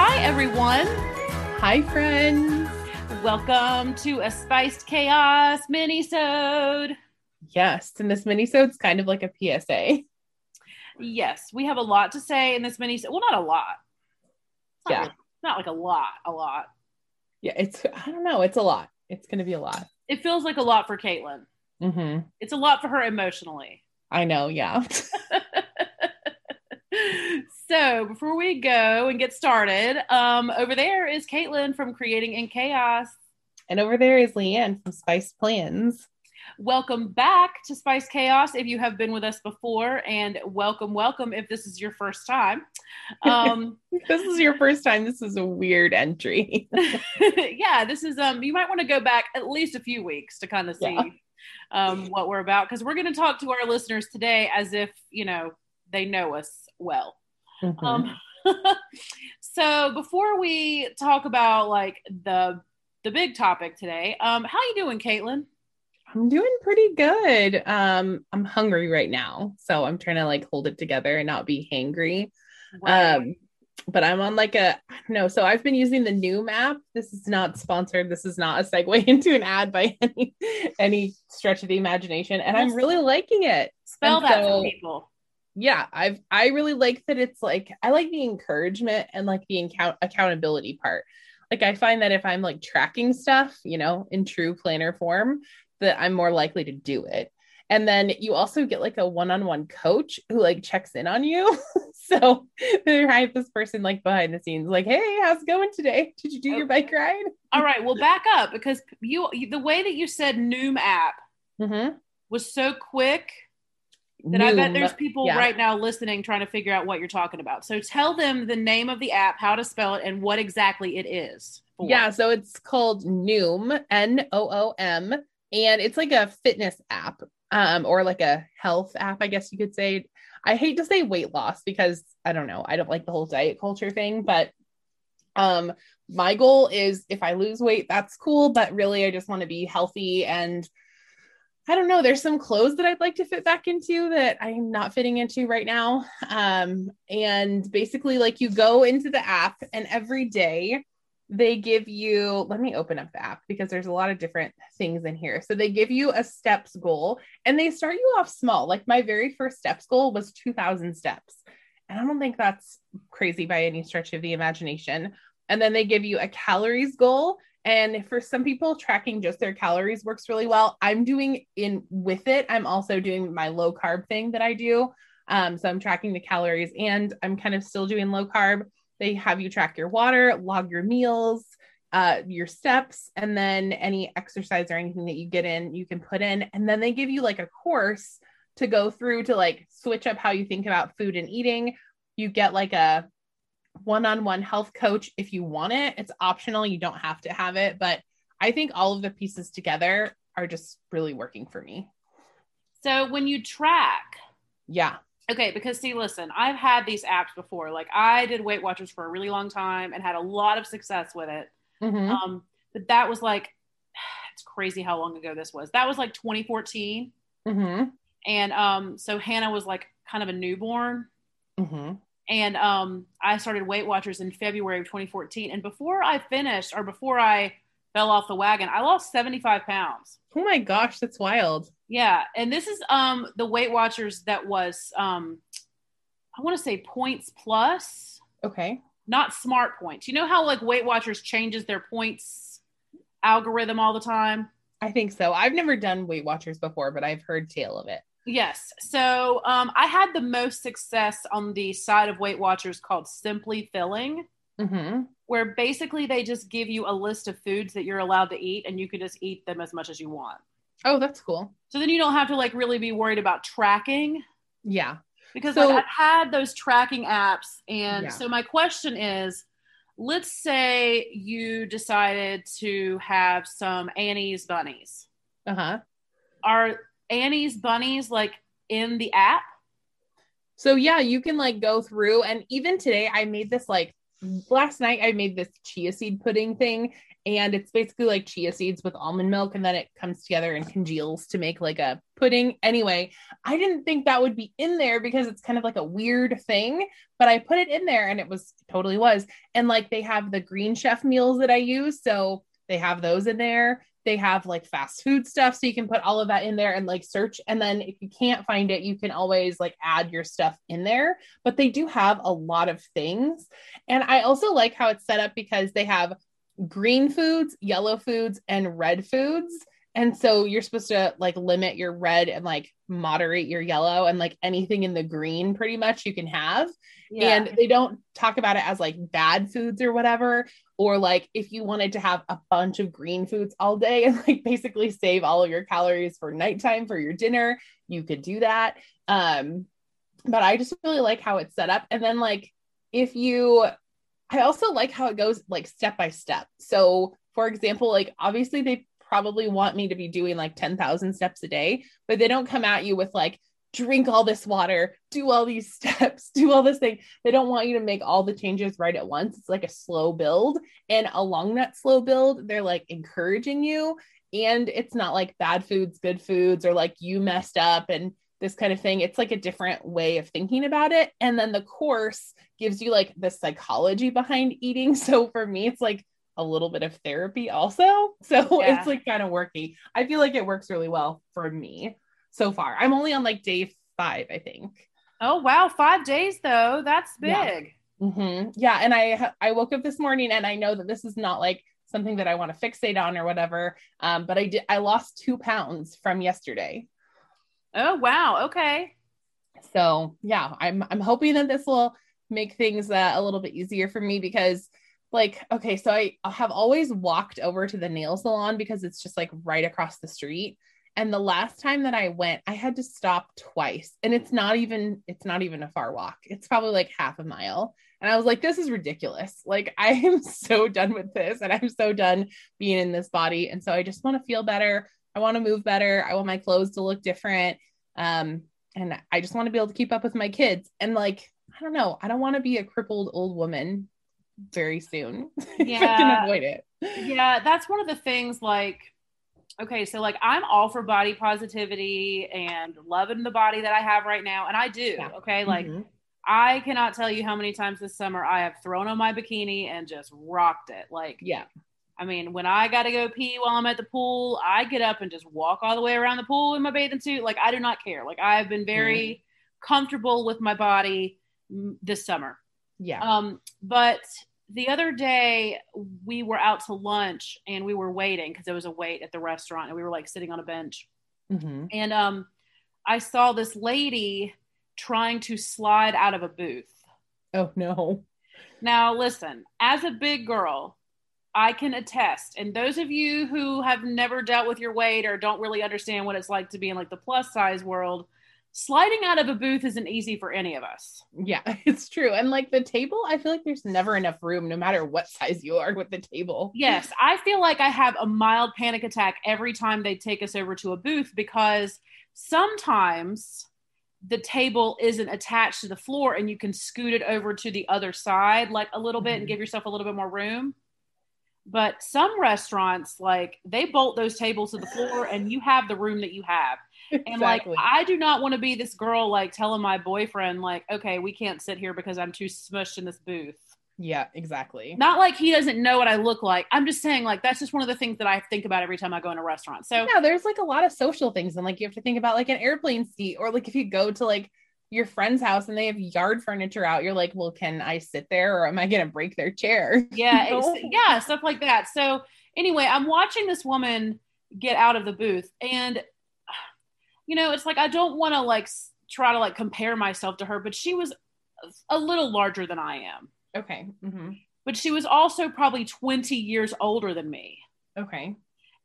Hi, everyone. Hi, friends. Welcome to a Spiced Chaos mini-sode. Yes, and this mini-sode's kind of like a PSA. Yes, we have a lot to say in this mini. Well, not a lot. Not Yeah. really- not like a lot. A lot. Yeah, it's I don't know, it's a lot. It's gonna be a lot. It feels like a lot for Caitlin. hmm It's a lot for her emotionally. I know, yeah. so before we go and get started, um, over there is Caitlin from Creating in Chaos. and over there is Leanne from Spice Plans. Welcome back to Spiced Chaos if you have been with us before, and welcome, welcome if this is your first time. Um, This is your first time. This is a weird entry. yeah, this is um you might want to go back at least a few weeks to kind of see Yeah. um what we're about because we're going to talk to our listeners today as if, you know, they know us well. Mhm. Um so before we talk about like the the big topic today, um how you doing, Caitlin? I'm doing pretty good. Um, I'm hungry right now, so I'm trying to like hold it together and not be hangry. Um, but I'm on like a I don't know. So I've been using the Noom app. This is not sponsored. This is not a segue into an ad by any any stretch of the imagination, and I'm really liking it. Spell and that so- for people. Yeah, I've I really like that. It's like I like the encouragement and like the account accountability part. Like I find that if I'm like tracking stuff, you know, in true planner form, that I'm more likely to do it. And then you also get like a one-on-one coach who like checks in on you. so I have this person like behind the scenes, like, hey, how's it going today? Did you do your bike ride? All right, well back up because you the way that you said Noom app Mm-hmm. was so quick that I bet there's people yeah. right now listening trying to figure out what you're talking about. So tell them the name of the app, how to spell it, and what exactly it is. for. Yeah, so it's called Noom, N O O M, and it's like a fitness app, um, or like a health app, I guess you could say. I hate to say weight loss because I don't know, I don't like the whole diet culture thing, but um, my goal is if I lose weight, that's cool, but really I just want to be healthy and I don't know. There's some clothes that I'd like to fit back into that I'm not fitting into right now. Um, and basically, like you go into the app, and every day they give you, let me open up the app because there's a lot of different things in here. So they give you a steps goal and they start you off small. Like my very first steps goal was 2,000 steps. And I don't think that's crazy by any stretch of the imagination. And then they give you a calories goal and for some people, tracking just their calories works really well. I'm doing in with it. I'm also doing my low carb thing that I do. Um, so I'm tracking the calories and I'm kind of still doing low carb. They have you track your water, log your meals, uh, your steps, and then any exercise or anything that you get in, you can put in. And then they give you like a course to go through to like switch up how you think about food and eating. You get like a one-on-one health coach if you want it. It's optional, you don't have to have it, but I think all of the pieces together are just really working for me. So when you track, Yeah. Okay, because see, listen, I've had these apps before. Like I did Weight Watchers for a really long time and had a lot of success with it. Mhm. Um, but that was like, it's crazy how long ago this was. That was like 2014. Mhm. And um, so Hannah was like kind of a newborn. Mhm. And um, I started Weight Watchers in February of 2014. And before I finished or before I fell off the wagon, I lost 75 pounds. Oh my gosh, that's wild. Yeah. And this is um, the Weight Watchers that was, um, I want to say points plus, Okay. not smart points. You know how like Weight Watchers changes their points algorithm all the time? I think so. I've never done Weight Watchers before, but I've heard tale of it. Yes. So um, I had the most success on the side of Weight Watchers called Simply Filling. Mm-hmm. where basically they just give you a list of foods that you're allowed to eat and you can just eat them as much as you want. Oh, that's cool. So then you don't have to like really be worried about tracking Yeah. because So- like I've had those tracking apps and Yeah. so my question is let's say you decided to have some Annie's bunnies. Uh huh. Are Annie's bunnies like in the app? So yeah, you can like go through and even today I made this like last night I made this chia seed pudding thing and it's basically like chia seeds with almond milk and then it comes together and congeals to make like a pudding. Anyway, I didn't think that would be in there because it's kind of like a weird thing, but I put it in there and it was totally was. And like they have the green chef meals that I use, so they have those in there. They have like fast food stuff so you can put all of that in there and like search and then if you can't find it you can always like add your stuff in there but they do have a lot of things and I also like how it's set up because they have green foods, yellow foods, and red foods. And so you're supposed to like limit your red and like moderate your yellow and like anything in the green pretty much you can have. And they don't talk about it as like bad foods or whatever. Or like if you wanted to have a bunch of green foods all day and like basically save all of your calories for nighttime for your dinner, you could do that. Um, but I just really like how it's set up. And then like if you I also like how it goes like step by step. So, for example, like obviously they probably want me to be doing like 10,000 steps a day, but they don't come at you with like drink all this water, do all these steps, do all this thing. They don't want you to make all the changes right at once. It's like a slow build. And along that slow build, they're like encouraging you. And it's not like bad foods, good foods, or like you messed up and this kind of thing. It's like a different way of thinking about it. And then the course gives you like the psychology behind eating. So for me, it's like a little bit of therapy also. So Yeah. it's like kind of working. I feel like it works really well for me so far. I'm only on like day five, I think. Oh wow, five days though. That's Yeah. big. hmm Yeah, and I I woke up this morning and I know that this is not like something that I want to fixate on or whatever. Um, but I did I lost two pounds from yesterday. Oh wow. Okay. So yeah, I'm I'm hoping that this will make things uh, a little bit easier for me because like okay, so I have always walked over to the nail salon because it's just like right across the street. And the last time that I went, I had to stop twice. And it's not even it's not even a far walk. It's probably like half a mile. And I was like, this is ridiculous. Like I am so done with this and I'm so done being in this body. And so I just want to feel better. I want to move better. I want my clothes to look different. Um, and I just want to be able to keep up with my kids. And like, I don't know, I don't want to be a crippled old woman very soon. if I Yeah. can avoid it. Yeah, that's one of the things like okay, so like I'm all for body positivity and loving the body that I have right now and I do. Yeah. Okay? Like Mhm. I cannot tell you how many times this summer I have thrown on my bikini and just rocked it. Like yeah. I mean, when I got to go pee while I'm at the pool, I get up and just walk all the way around the pool in my bathing suit. Like, I do not care. Like, I've been very comfortable with my body this summer. Yeah. Um, but the other day, we were out to lunch and we were waiting because there was a wait at the restaurant and we were like sitting on a bench. Mhm. And um, I saw this lady trying to slide out of a booth. Oh no. Now, listen, as a big girl, I can attest, and those of you who have never dealt with your weight or don't really understand what it's like to be in like the plus size world, sliding out of a booth isn't easy for any of us. Yeah, it's true. And like the table, I feel like there's never enough room, no matter what size you are with the table. Yes, I feel like I have a mild panic attack every time they take us over to a booth because sometimes the table isn't attached to the floor and you can scoot it over to the other side like a little bit and Mhm. give yourself a little bit more room. But some restaurants, like they bolt those tables to the floor and you have the room that you have. And like, I do not want to be this girl, like telling my boyfriend, like, okay, we can't sit here because I'm too smushed in this booth. yeah, exactly. Not like he doesn't know what I look like. I'm just saying, like, that's just one of the things that I think about every time I go in a restaurant. So, yeah, there's like a lot of social things, and like you have to think about like an airplane seat, or like if you go to like your friend's house and they have yard furniture out, you're like, well, can I sit there, or am I gonna break their chair? yeah, yeah, stuff like that. So, anyway, I'm watching this woman get out of the booth, and you know, it's like I don't want to like try to like compare myself to her, but she was a little larger than I am. Okay. hmm but she was also probably 20 years older than me. Okay.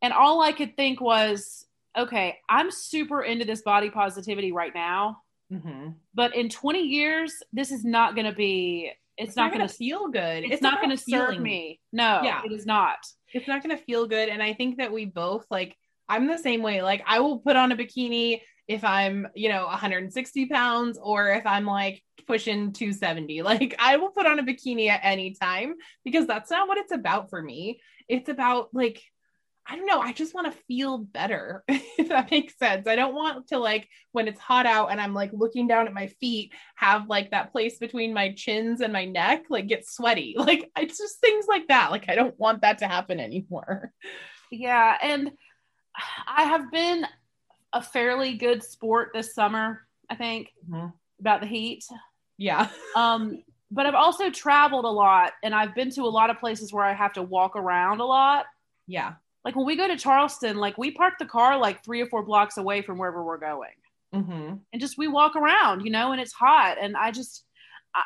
And all I could think was, okay, I'm super into this body positivity right now. Mm-hmm. But in 20 years, this is not going to be, it's, it's not, not going to feel good. It's, it's not going to serve me. No, yeah. it is not. It's not going to feel good. And I think that we both, like, I'm the same way. Like, I will put on a bikini if I'm, you know, 160 pounds or if I'm like pushing 270. Like, I will put on a bikini at any time because that's not what it's about for me. It's about like I don't know. I just want to feel better, if that makes sense. I don't want to like when it's hot out and I'm like looking down at my feet, have like that place between my chins and my neck like get sweaty. Like it's just things like that. Like I don't want that to happen anymore. Yeah, and I have been a fairly good sport this summer. I think mm-hmm. about the heat. Yeah. Um, but I've also traveled a lot, and I've been to a lot of places where I have to walk around a lot. Yeah like when we go to Charleston, like we park the car like three or four blocks away from wherever we're going. Mm-hmm. And just we walk around, you know, and it's hot. And I just, I,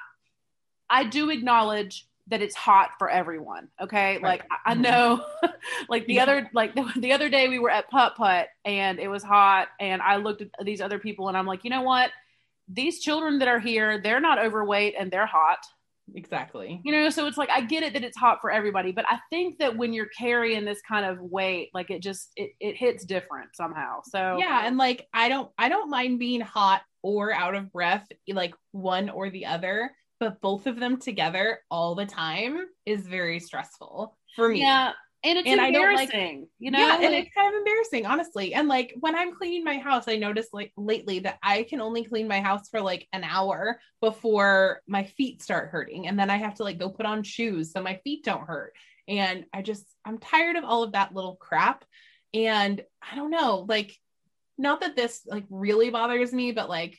I do acknowledge that it's hot for everyone. Okay. Right. Like I, I mm-hmm. know, like the yeah. other, like the, the other day we were at Putt Putt and it was hot. And I looked at these other people and I'm like, you know what? These children that are here, they're not overweight and they're hot exactly you know so it's like i get it that it's hot for everybody but i think that when you're carrying this kind of weight like it just it, it hits different somehow so yeah and like i don't i don't mind being hot or out of breath like one or the other but both of them together all the time is very stressful for me yeah and it's and embarrassing, I don't like, you know. Yeah, like, and it's kind of embarrassing, honestly. And like when I'm cleaning my house, I noticed like lately that I can only clean my house for like an hour before my feet start hurting, and then I have to like go put on shoes so my feet don't hurt. And I just I'm tired of all of that little crap. And I don't know, like, not that this like really bothers me, but like,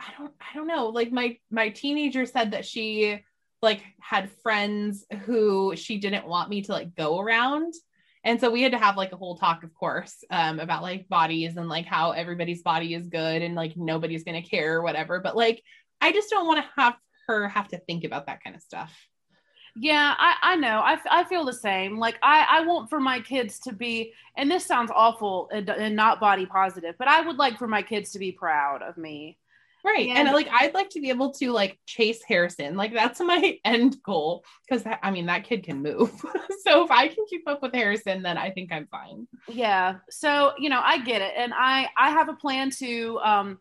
I don't I don't know. Like my my teenager said that she like had friends who she didn't want me to like go around. And so we had to have like a whole talk of course um, about like bodies and like how everybody's body is good and like nobody's gonna care or whatever. But like i just don't want to have her have to think about that kind of stuff. Yeah i, I know. I, I feel the same. Like I, I want for my kids to be and this sounds awful and, and not body positive but i would like for my kids to be proud of me Right. And, and like I'd like to be able to like chase Harrison. Like that's my end goal. Cause I mean that kid can move. so if I can keep up with Harrison, then I think I'm fine. Yeah. So, you know, I get it. And I I have a plan to um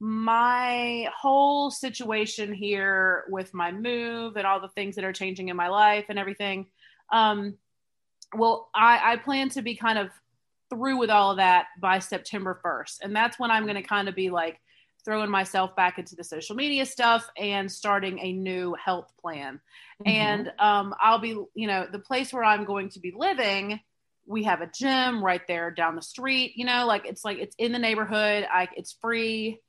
my whole situation here with my move and all the things that are changing in my life and everything. Um well, I, I plan to be kind of through with all of that by September 1st. And that's when I'm going to kind of be like, throwing myself back into the social media stuff and starting a new health plan. Mm-hmm. And um, I'll be, you know, the place where I'm going to be living, we have a gym right there down the street, you know, like it's like it's in the neighborhood. I it's free.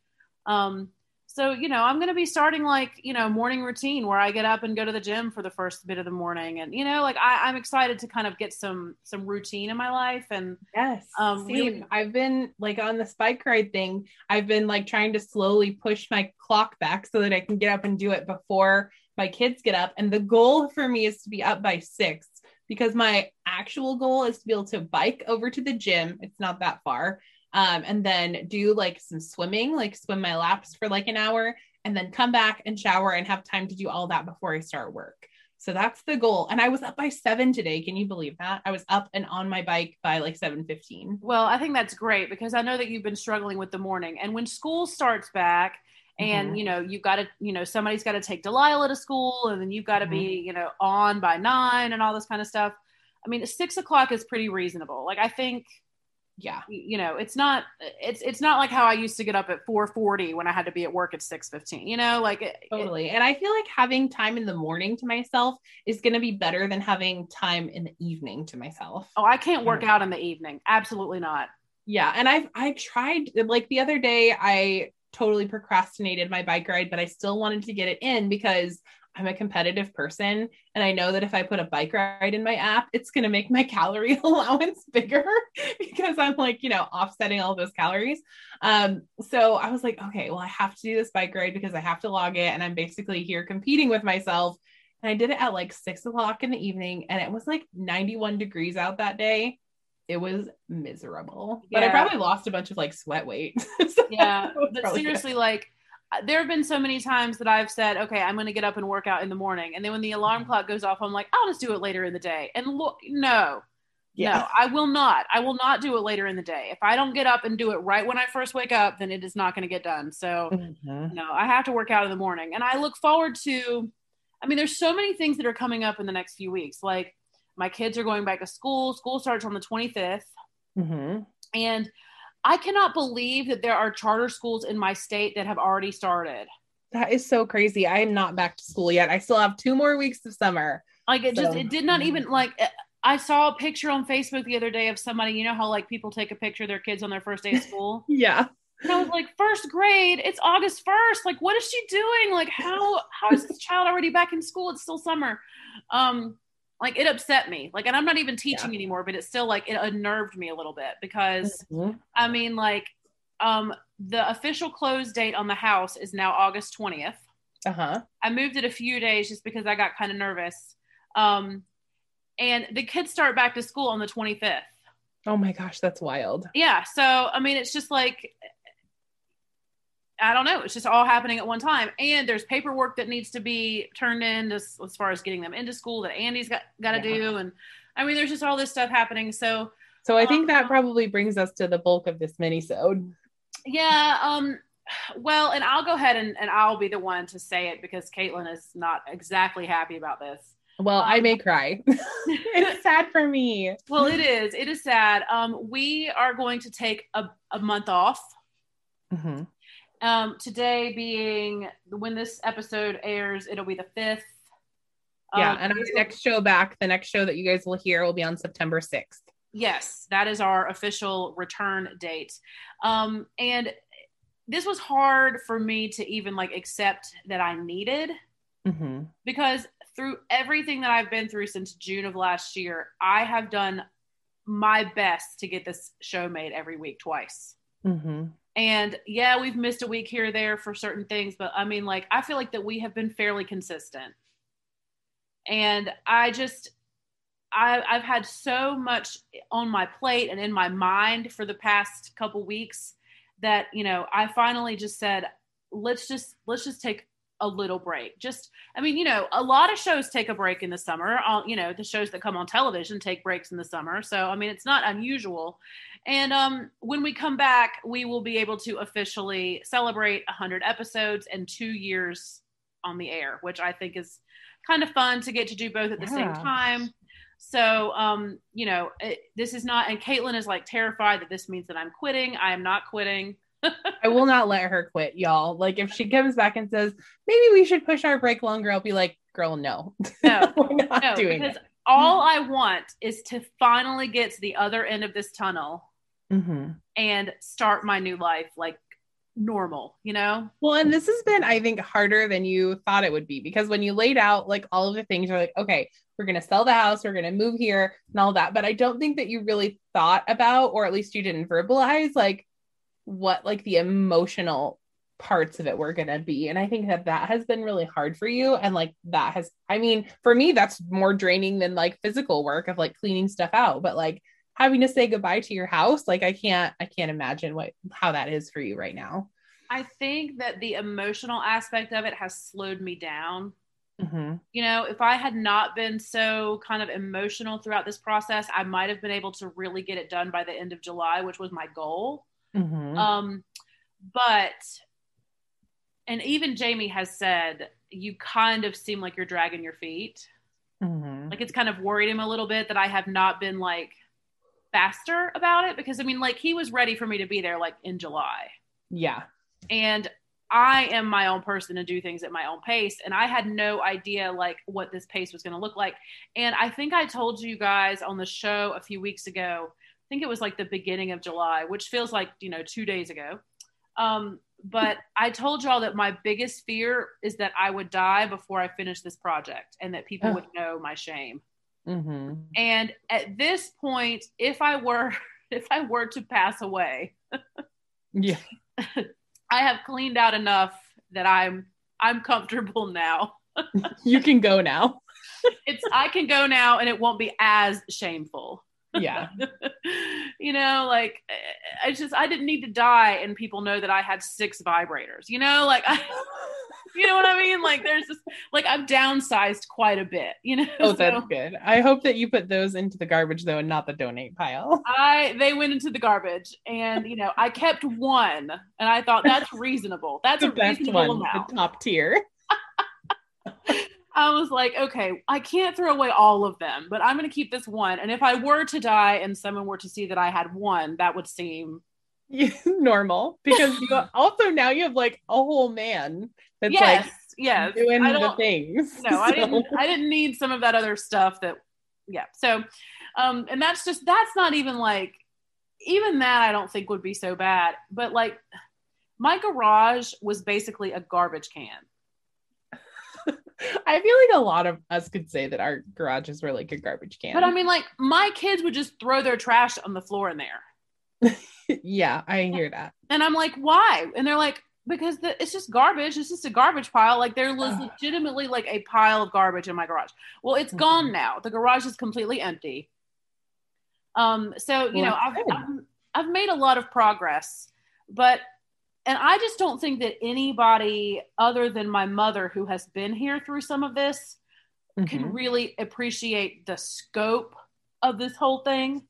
Um, so you know i'm going to be starting like you know morning routine where i get up and go to the gym for the first bit of the morning. And you know like I, am excited to kind of get some some routine in my life. And yes um really- i've been like on the bike ride thing i've been like trying to slowly push my clock back so that i can get up and do it before my kids get up. And the goal for me is to be up by six because my actual goal is to be able to bike over to the gym. It's not that far um, and then do like some swimming, like swim my laps for like an hour, and then come back and shower and have time to do all that before I start work. So that's the goal. And I was up by seven today. Can you believe that? I was up and on my bike by like 7:15. Well, I think that's great because I know that you've been struggling with the morning. And when school starts back, and mm-hmm. you know you've got to you know somebody's got to take delilah to school and then you've got to mm-hmm. be you know on by nine and all this kind of stuff i mean six o'clock is pretty reasonable like i think yeah. You know it's not it's it's not like how i used to get up at 4:40 when i had to be at work at 6:15 you know like it, totally. It, and i feel like having time in the morning to myself is going to be better than having time in the evening to myself. Oh i can't work out in the evening. Absolutely not. Yeah. And i've i tried like the other day i totally procrastinated my bike ride but i still wanted to get it in because I'm a competitive person. And I know that if I put a bike ride in my app, it's going to make my calorie allowance bigger because I'm like, you know, offsetting all those calories. Um, so I was like, okay, well, I have to do this bike ride because I have to log it. And I'm basically here competing with myself. And I did it at like six o'clock in the evening and it was like 91 degrees out that day. It was miserable. Yeah. But I probably lost a bunch of like sweat weight. so yeah. But seriously, good. like there have been so many times that I've said, okay, I'm going to get up and work out in the morning. And then when the alarm clock goes off, I'm like, I'll just do it later in the day. And look, no, yeah. no, I will not. I will not do it later in the day. If I don't get up and do it right when I first wake up, then it is not going to get done. So, mm-hmm. no, I have to work out in the morning. And I look forward to, I mean, there's so many things that are coming up in the next few weeks. Like my kids are going back to school. School starts on the 25th. Mm-hmm. And I cannot believe that there are charter schools in my state that have already started. That is so crazy. I am not back to school yet. I still have two more weeks of summer. Like it so. just, it did not even like. Eh, I saw a picture on Facebook the other day of somebody. You know how like people take a picture of their kids on their first day of school. yeah. And I was like, first grade. It's August first. Like, what is she doing? Like, how how is this child already back in school? It's still summer. Um, like it upset me. Like and i'm not even teaching yeah. anymore but it's still like it unnerved me a little bit because mm-hmm. i mean like um the official close date on the house is now august 20th uh-huh. I moved it a few days just because i got kind of nervous. Um and the kids start back to school on the 25th oh my gosh that's wild. Yeah so i mean it's just like I don't know. It's just all happening at one time. And there's paperwork that needs to be turned in as, as far as getting them into school that Andy's got, got to yeah. do. And I mean, there's just all this stuff happening. So, so I think um, that probably brings us to the bulk of this mini sode. Yeah. Um, well, and I'll go ahead and, and I'll be the one to say it because Caitlin is not exactly happy about this. Well, um, I may cry. it's sad for me. Well, it is. It is sad. Um, we are going to take a, a month off. Mm-hmm. Um, today being when this episode airs, it'll be the fifth. Yeah, um, and our next show back, the next show that you guys will hear will be on September 6th. Yes, that is our official return date. Um, and this was hard for me to even like accept that I needed mm-hmm. because through everything that I've been through since June of last year, I have done my best to get this show made every week twice. Mm-hmm. And yeah, we've missed a week here or there for certain things, but I mean, like, I feel like that we have been fairly consistent. And I just, I, I've had so much on my plate and in my mind for the past couple weeks that, you know, I finally just said, let's just, let's just take a little break. Just, I mean, you know, a lot of shows take a break in the summer. All, you know, the shows that come on television take breaks in the summer. So, I mean, it's not unusual. And um, when we come back, we will be able to officially celebrate 100 episodes and two years on the air, which I think is kind of fun to get to do both at the yeah. same time. So, um, you know, it, this is not, and Caitlin is like terrified that this means that I'm quitting. I am not quitting. I will not let her quit, y'all. Like if she comes back and says, maybe we should push our break longer, I'll be like, girl, no. No, we're not no, doing because it. all I want is to finally get to the other end of this tunnel mm-hmm. and start my new life like normal, you know? Well, and this has been, I think, harder than you thought it would be because when you laid out like all of the things, you're like, okay, we're going to sell the house, we're going to move here and all that. But I don't think that you really thought about, or at least you didn't verbalize, like what like the emotional parts of it were going to be and i think that that has been really hard for you and like that has i mean for me that's more draining than like physical work of like cleaning stuff out but like having to say goodbye to your house like i can't i can't imagine what how that is for you right now i think that the emotional aspect of it has slowed me down mm-hmm. you know if i had not been so kind of emotional throughout this process i might have been able to really get it done by the end of july which was my goal Mm-hmm. Um, but, and even Jamie has said, you kind of seem like you're dragging your feet. Mm-hmm. Like it's kind of worried him a little bit that I have not been like faster about it because I mean, like he was ready for me to be there like in July. Yeah. And I am my own person and do things at my own pace. And I had no idea like what this pace was going to look like. And I think I told you guys on the show a few weeks ago I think it was like the beginning of July, which feels like, you know, two days ago. Um, but I told y'all that my biggest fear is that I would die before I finish this project and that people would know my shame. Mm-hmm. And at this point, if I were if I were to pass away, yeah, I have cleaned out enough that I'm I'm comfortable now. you can go now. it's I can go now and it won't be as shameful. Yeah. you know, like I just I didn't need to die and people know that I had six vibrators. You know, like I you know what I mean? Like there's this like I've downsized quite a bit, you know. Oh, that's good. I hope that you put those into the garbage though and not the donate pile. I they went into the garbage and you know, I kept one and I thought that's reasonable. That's a reasonable one, amount. The top tier. I was like, okay, I can't throw away all of them, but I'm going to keep this one. And if I were to die and someone were to see that I had one, that would seem normal because you also now you have like a whole man that's yes, like yes, doing the things. No, so. I didn't. I didn't need some of that other stuff. That yeah. So, um, and that's just that's not even like even that I don't think would be so bad. But like my garage was basically a garbage can. I feel like a lot of us could say that our garages were like a garbage can. But I mean, like my kids would just throw their trash on the floor in there. yeah, I hear that. And I'm like, why? And they're like, because the, it's just garbage. It's just a garbage pile. Like there was legitimately like a pile of garbage in my garage. Well, it's mm-hmm. gone now. The garage is completely empty. Um, so you well, know, I've, I've, I've made a lot of progress, but and I just don't think that anybody other than my mother who has been here through some of this mm-hmm. can really appreciate the scope of this whole thing.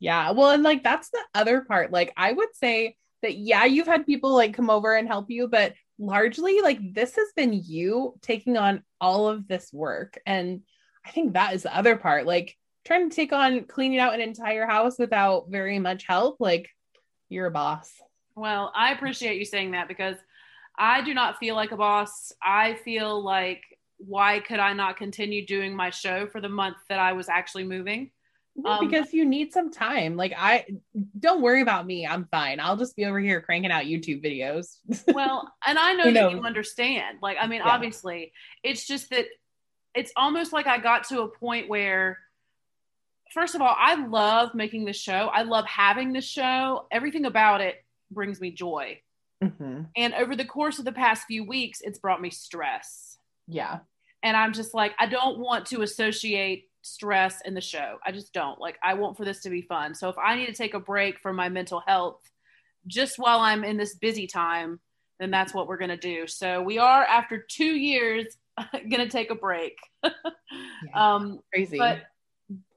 Yeah. Well, and like that's the other part. Like I would say that yeah, you've had people like come over and help you, but largely like this has been you taking on all of this work. And I think that is the other part. Like trying to take on cleaning out an entire house without very much help, like you're a boss. Well, I appreciate you saying that because I do not feel like a boss. I feel like why could I not continue doing my show for the month that I was actually moving? Um, because you need some time. Like I don't worry about me. I'm fine. I'll just be over here cranking out YouTube videos. well, and I know that you understand. Like I mean, yeah. obviously, it's just that it's almost like I got to a point where first of all, I love making the show. I love having the show. Everything about it brings me joy. Mm-hmm. And over the course of the past few weeks, it's brought me stress. Yeah. And I'm just like, I don't want to associate stress in the show. I just don't. Like, I want for this to be fun. So if I need to take a break from my mental health just while I'm in this busy time, then that's what we're going to do. So we are, after two years, going to take a break. yeah, um, crazy. But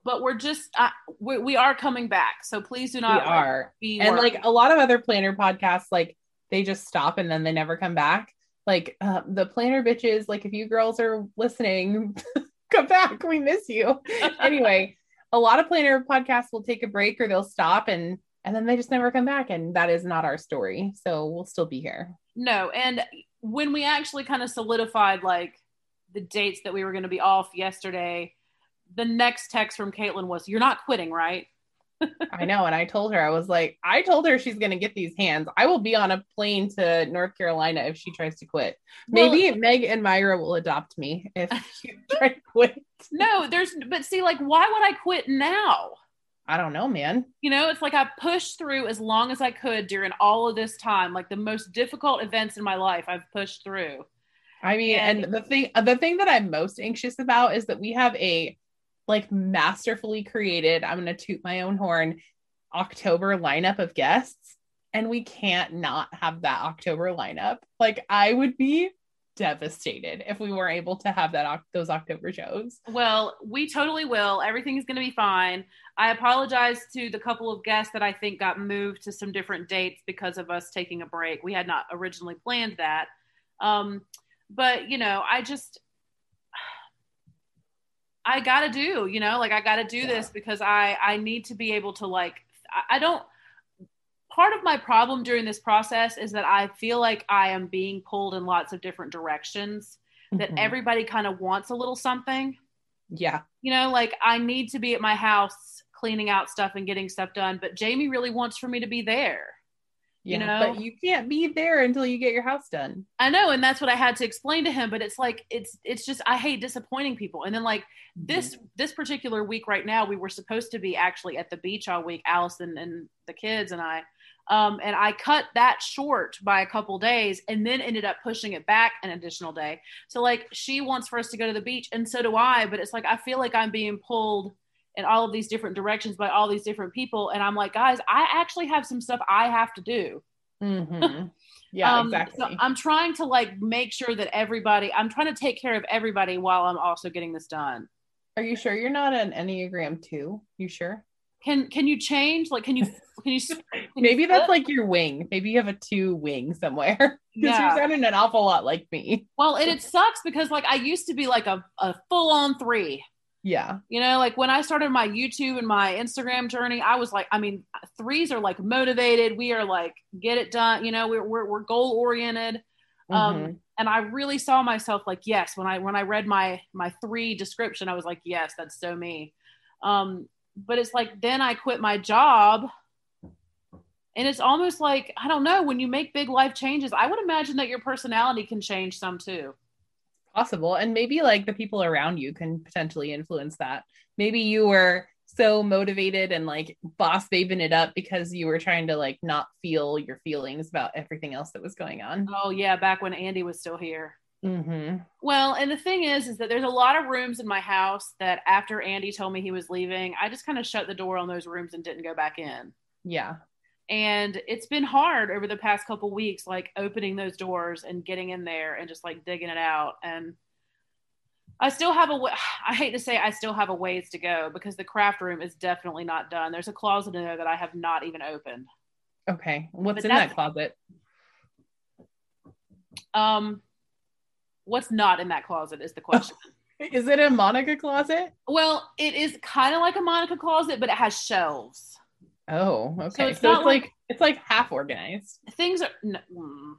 but we're just uh, we, we are coming back so please do not we are like, and like a lot of other planner podcasts like they just stop and then they never come back like uh, the planner bitches like if you girls are listening come back we miss you anyway a lot of planner podcasts will take a break or they'll stop and and then they just never come back and that is not our story so we'll still be here no and when we actually kind of solidified like the dates that we were going to be off yesterday the next text from Caitlin was, You're not quitting, right? I know. And I told her, I was like, I told her she's going to get these hands. I will be on a plane to North Carolina if she tries to quit. Well, Maybe Meg and Myra will adopt me if she quit. No, there's, but see, like, why would I quit now? I don't know, man. You know, it's like I pushed through as long as I could during all of this time, like the most difficult events in my life, I've pushed through. I mean, and, and the thing, the thing that I'm most anxious about is that we have a like masterfully created, I'm going to toot my own horn, October lineup of guests. And we can't not have that October lineup. Like, I would be devastated if we weren't able to have that those October shows. Well, we totally will. Everything is going to be fine. I apologize to the couple of guests that I think got moved to some different dates because of us taking a break. We had not originally planned that. Um, but you know, I just I gotta do, you know, like I gotta do yeah. this because I I need to be able to like I, I don't part of my problem during this process is that I feel like I am being pulled in lots of different directions mm-hmm. that everybody kind of wants a little something. Yeah. You know, like I need to be at my house cleaning out stuff and getting stuff done, but Jamie really wants for me to be there. you know but you can't be there until you get your house done i know and that's what i had to explain to him but it's like it's it's just i hate disappointing people and then like this mm-hmm. this particular week right now we were supposed to be actually at the beach all week allison and the kids and i um, and i cut that short by a couple days and then ended up pushing it back an additional day so like she wants for us to go to the beach and so do i but it's like i feel like i'm being pulled in all of these different directions by all these different people. And I'm like, guys, I actually have some stuff I have to do. Mm-hmm. Yeah, um, exactly. So I'm trying to like make sure that everybody, I'm trying to take care of everybody while I'm also getting this done. Are you sure you're not an Enneagram two? You sure? Can can you change? Like, can you can you? Can Maybe you that's like your wing. Maybe you have a two wing somewhere because yeah. you're sounding an awful lot like me. Well, and it sucks because like I used to be like a, a full on three. Yeah. You know, like when I started my YouTube and my Instagram journey, I was like, I mean, threes are like motivated. We are like, get it done. You know, we're, we're, we're goal oriented. Um, mm-hmm. Um, and I really saw myself like, yes, when I, when I read my, my three description, I was like, yes, that's so me. Um, but it's like, then I quit my job. And it's almost like, I don't know, when you make big life changes, I would imagine that your personality can change some too. Possible. And maybe like the people around you can potentially influence that. Maybe you were so motivated and like boss babing it up because you were trying to like not feel your feelings about everything else that was going on. Oh yeah back when andy was still here mm-hmm. well and the thing is is that there's a lot of rooms in my house that after andy told me he was leaving i just kind of shut the door on those rooms and didn't go back in. Yeah. And it's been hard over the past couple weeks like opening those doors and getting in there and just like digging it out. And i still have a i hate to say i still have a ways to go because the craft room is definitely not done. There's a closet in there that i have not even opened. Okay. What's but in that closet? Um what's not in that closet is the question is it a monica closet well it is kind of like a monica closet but it has shelves Oh, okay. So it's, so it's like, like, it's like half organized. Things are. No, mm,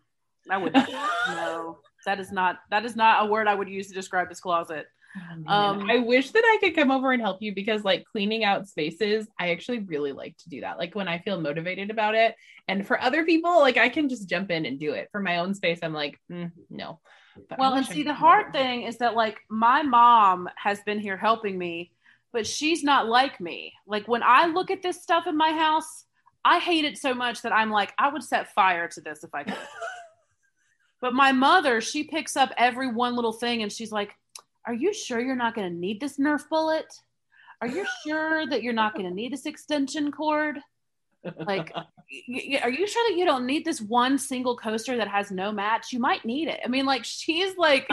I would no. That is not that is not a word I would use to describe this closet. Oh, um, I wish that I could come over and help you because like cleaning out spaces, I actually really like to do that. Like when I feel motivated about it, and for other people, like I can just jump in and do it. For my own space, I'm like, mm, no. But well, and see, the hard thing is that like my mom has been here helping me, but she's not like me. Like when I look at this stuff in my house, I hate it so much that I'm like, I would set fire to this if I could. but my mother, she picks up every one little thing and she's like, Are you sure you're not going to need this Nerf bullet? Are you sure that you're not going to need this extension cord? Like, are you sure that you don't need this one single coaster that has no match? You might need it. I mean, like, she's like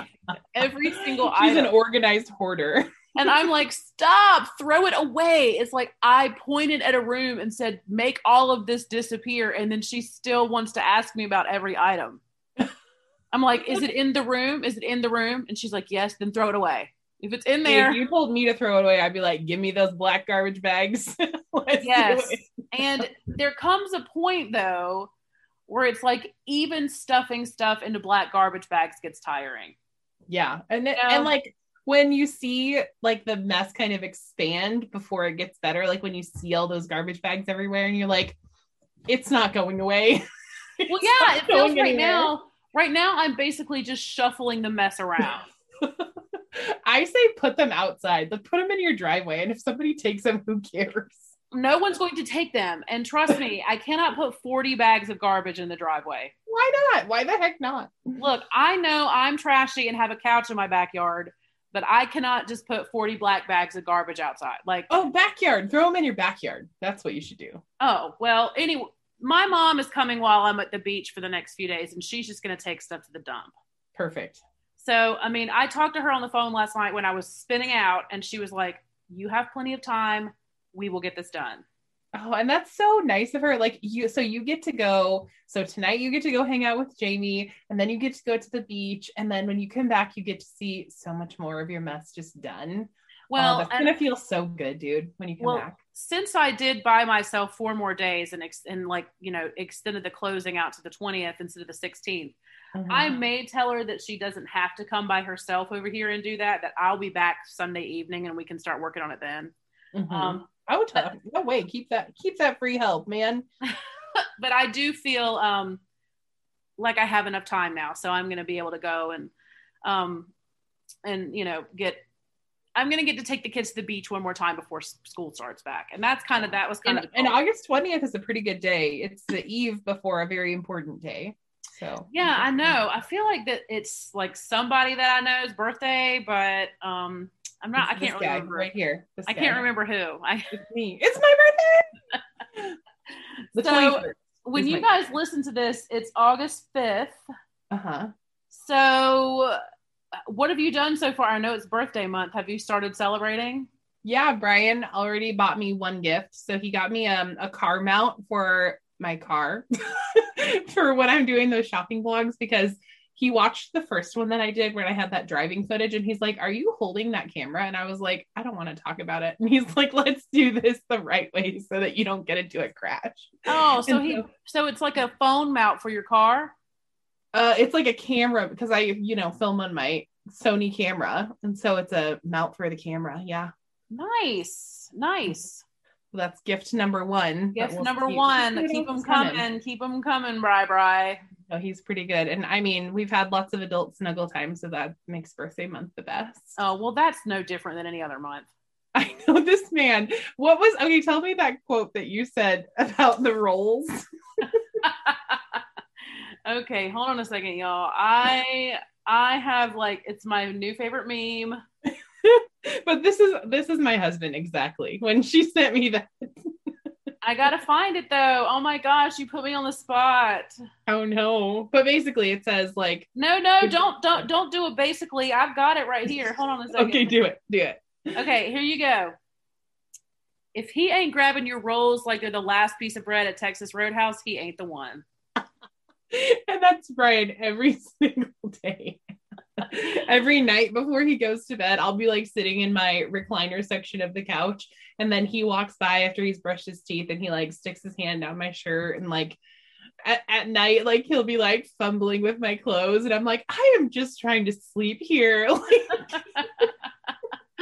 every single She's item. an organized hoarder and I'm like, stop, throw it away. It's like I pointed at a room and said, make all of this disappear. And then she still wants to ask me about every item. I'm like, is it in the room? Is it in the room? And she's like, yes, then throw it away. If it's in there. If you told me to throw it away, I'd be like, give me those black garbage bags. yes. And there comes a point though where it's like even stuffing stuff into black garbage bags gets tiring. Yeah. And, you know? and like when you see like the mess kind of expand before it gets better, like when you see all those garbage bags everywhere and you're like, it's not going away. well, yeah, it feels right anywhere. now. Right now, I'm basically just shuffling the mess around. I say put them outside. But put them in your driveway, and if somebody takes them, who cares? No one's going to take them. And trust me, I cannot put 40 bags of garbage in the driveway. Why not? Why the heck not? Look, I know I'm trashy and have a couch in my backyard, but I cannot just put 40 black bags of garbage outside. Like, oh, backyard, throw them in your backyard. That's what you should do. Oh, well, anyway, my mom is coming while I'm at the beach for the next few days, and she's just going to take stuff to the dump. Perfect. So, I mean, I talked to her on the phone last night when I was spinning out, and she was like, You have plenty of time. We will get this done. Oh, and that's so nice of her. Like you, so you get to go. So tonight you get to go hang out with Jamie, and then you get to go to the beach, and then when you come back, you get to see so much more of your mess just done. Well, oh, that's gonna feel so good, dude, when you come well, back. Since I did buy myself four more days and ex- and like you know extended the closing out to the twentieth instead of the 16th mm-hmm. I may tell her that she doesn't have to come by herself over here and do that. That I'll be back Sunday evening and we can start working on it then. Mm-hmm. Um, I would talk. No way. Keep that. Keep that free help, man. but I do feel um, like I have enough time now, so I'm going to be able to go and um, and you know get. I'm going to get to take the kids to the beach one more time before school starts back, and that's kind of that was kind and, of. And August 20th is a pretty good day. It's the eve before a very important day. So yeah, I know. I feel like that it's like somebody that I know's birthday, but um, I'm not. It's I can't guy remember. right here. I can't remember who. I. It's me. It's my birthday. the So, 21st. when you guys listen to this, it's August 5th. Uh-huh. So, uh, what have you done so far? I know it's birthday month. Have you started celebrating? Yeah, Brian already bought me one gift. So he got me um a car mount for my car for when I'm doing those shopping vlogs because he watched the first one that I did when I had that driving footage and he's like, Are you holding that camera? And I was like, I don't want to talk about it. And he's like, Let's do this the right way so that you don't get into a crash. Oh, so And he so- so it's like a phone mount for your car. Uh, it's like a camera because I, you know, film on my Sony camera. And so it's a mount for the camera. Yeah. Nice, nice. That's gift number one. Gift we'll number see- one. Keep them coming. coming. Keep them coming, Bri Bri. No, he's pretty good. And I mean, we've had lots of adult snuggle time, so that makes birthday month the best. Oh well, that's no different than any other month. I know this man. What was okay? Tell me that quote that you said about the rolls. okay, hold on a second, y'all. I I have like it's my new favorite meme. but this is this is my husband exactly. When she sent me that, I gotta find it though. Oh my gosh, you put me on the spot. oh no. But basically, it says like, No, no, don't don't don't do it basically. I've got it right here. Hold on a second. okay, do it, do it. Okay, here you go. If he ain't grabbing your rolls like they're the last piece of bread at Texas Roadhouse, he ain't the one. and that's Brian every single day. Every night before he goes to bed, I'll be like sitting in my recliner section of the couch, and then he walks by after he's brushed his teeth and he like sticks his hand down my shirt and like at, at night, like he'll be like fumbling with my clothes, and I'm like, I am just trying to sleep here.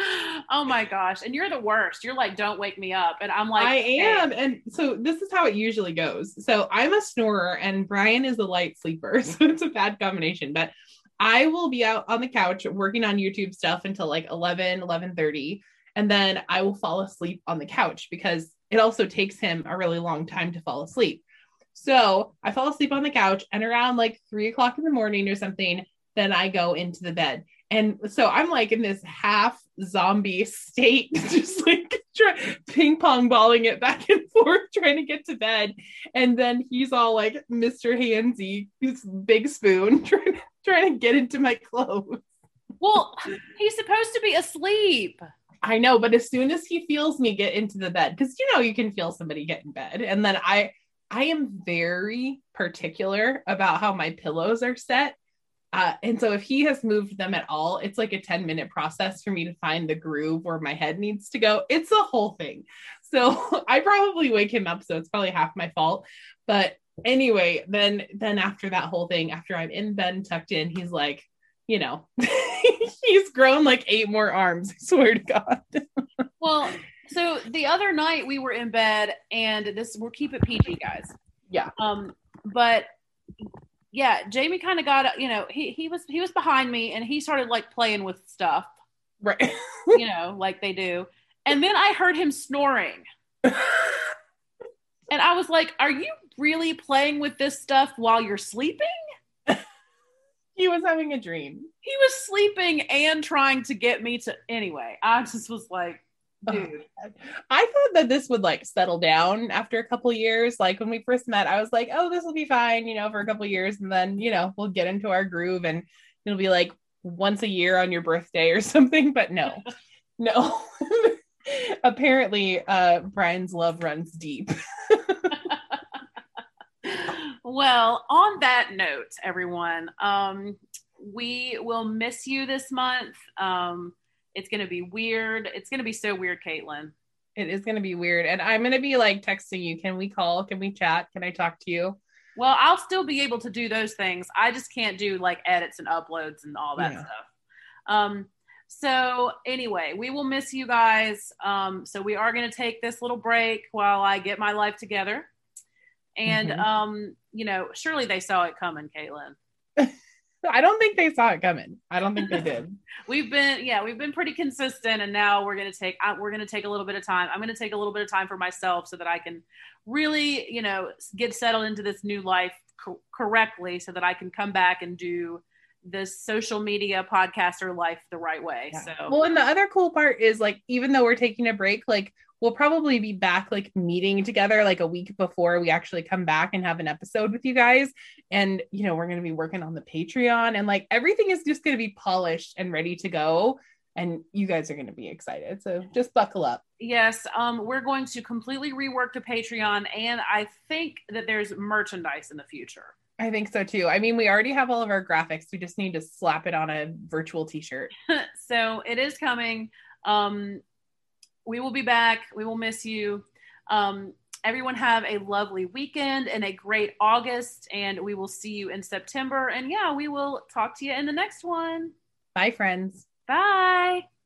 Like, oh my gosh. And you're the worst. You're like, don't wake me up. And I'm like, I "Okay." am. And so this is how it usually goes. So I'm a snorer and Brian is a light sleeper. So it's a bad combination. But I will be out on the couch working on YouTube stuff until like 11, 11:30. And then I will fall asleep on the couch because it also takes him a really long time to fall asleep. So I fall asleep on the couch and around like three o'clock in the morning or something, then I go into the bed. And so I'm like in this half zombie state, just like try, ping pong balling it back and forth, trying to get to bed. And then he's all like Mr. Handsy, big spoon, trying to, trying to get into my clothes. Well, he's supposed to be asleep. I know, but as soon as he feels me get into the bed, because you know you can feel somebody get in bed, and then I I am very particular about how my pillows are set. Uh, and so if he has moved them at all, it's like a 10 minute process for me to find the groove where my head needs to go. It's a whole thing. So I probably wake him up. So it's probably half my fault. But anyway, then then after that whole thing, after I'm in bed and tucked in, he's like, you know, he's grown like eight more arms. I swear to God. Well, so the other night we were in bed and this we'll keep it PG guys. Yeah. Um, but yeah, Jamie kind of got you know, he he was he was behind me and he started like playing with stuff, Right. you know, like they do. And then I heard him snoring. And I was like, "Are you really playing with this stuff while you're sleeping?" he was having a dream. He was sleeping and trying to get me to anyway. I just was like, dude. I thought that this would like settle down after a couple years. Like when we first met, I was like, oh, this will be fine, you know, for a couple years. And then, you know, we'll get into our groove and it'll be like once a year on your birthday or something. But no, no. Apparently, uh, Brian's love runs deep. Well, on that note, everyone, um, we will miss you this month. Um, it's going to be weird. It's going to be so weird, Caitlin. It is going to be weird. And I'm going to be like texting you. Can we call? Can we chat? Can I talk to you? Well, I'll still be able to do those things. I just can't do like edits and uploads and all that Yeah. stuff. Um, so anyway, we will miss you guys. Um, so we are going to take this little break while I get my life together. And mm-hmm. um, you know, surely they saw it coming, Caitlin. I don't think they saw it coming. I don't think they did. we've been, yeah, we've been pretty consistent, and now we're gonna take, uh, we're gonna take a little bit of time. I'm gonna take a little bit of time for myself so that I can really, you know, get settled into this new life co- correctly, so that I can come back and do this social media podcaster life the right way. Yeah. So, well, and the other cool part is like, even though we're taking a break, like we'll probably be back like meeting together like a week before we actually come back and have an episode with you guys. And, you know, we're going to be working on the Patreon and like everything is just going to be polished and ready to go. And you guys are going to be excited. So just buckle up. Yes. Um, we're going to completely rework the Patreon. And I think that there's merchandise in the future. I think so too. I mean, we already have all of our graphics. We just need to slap it on a virtual t-shirt. so it is coming. Um, we will be back. We will miss you. Um, everyone have a lovely weekend and a great August, and we will see you in September. And yeah, we will talk to you in the next one. Bye, friends. Bye.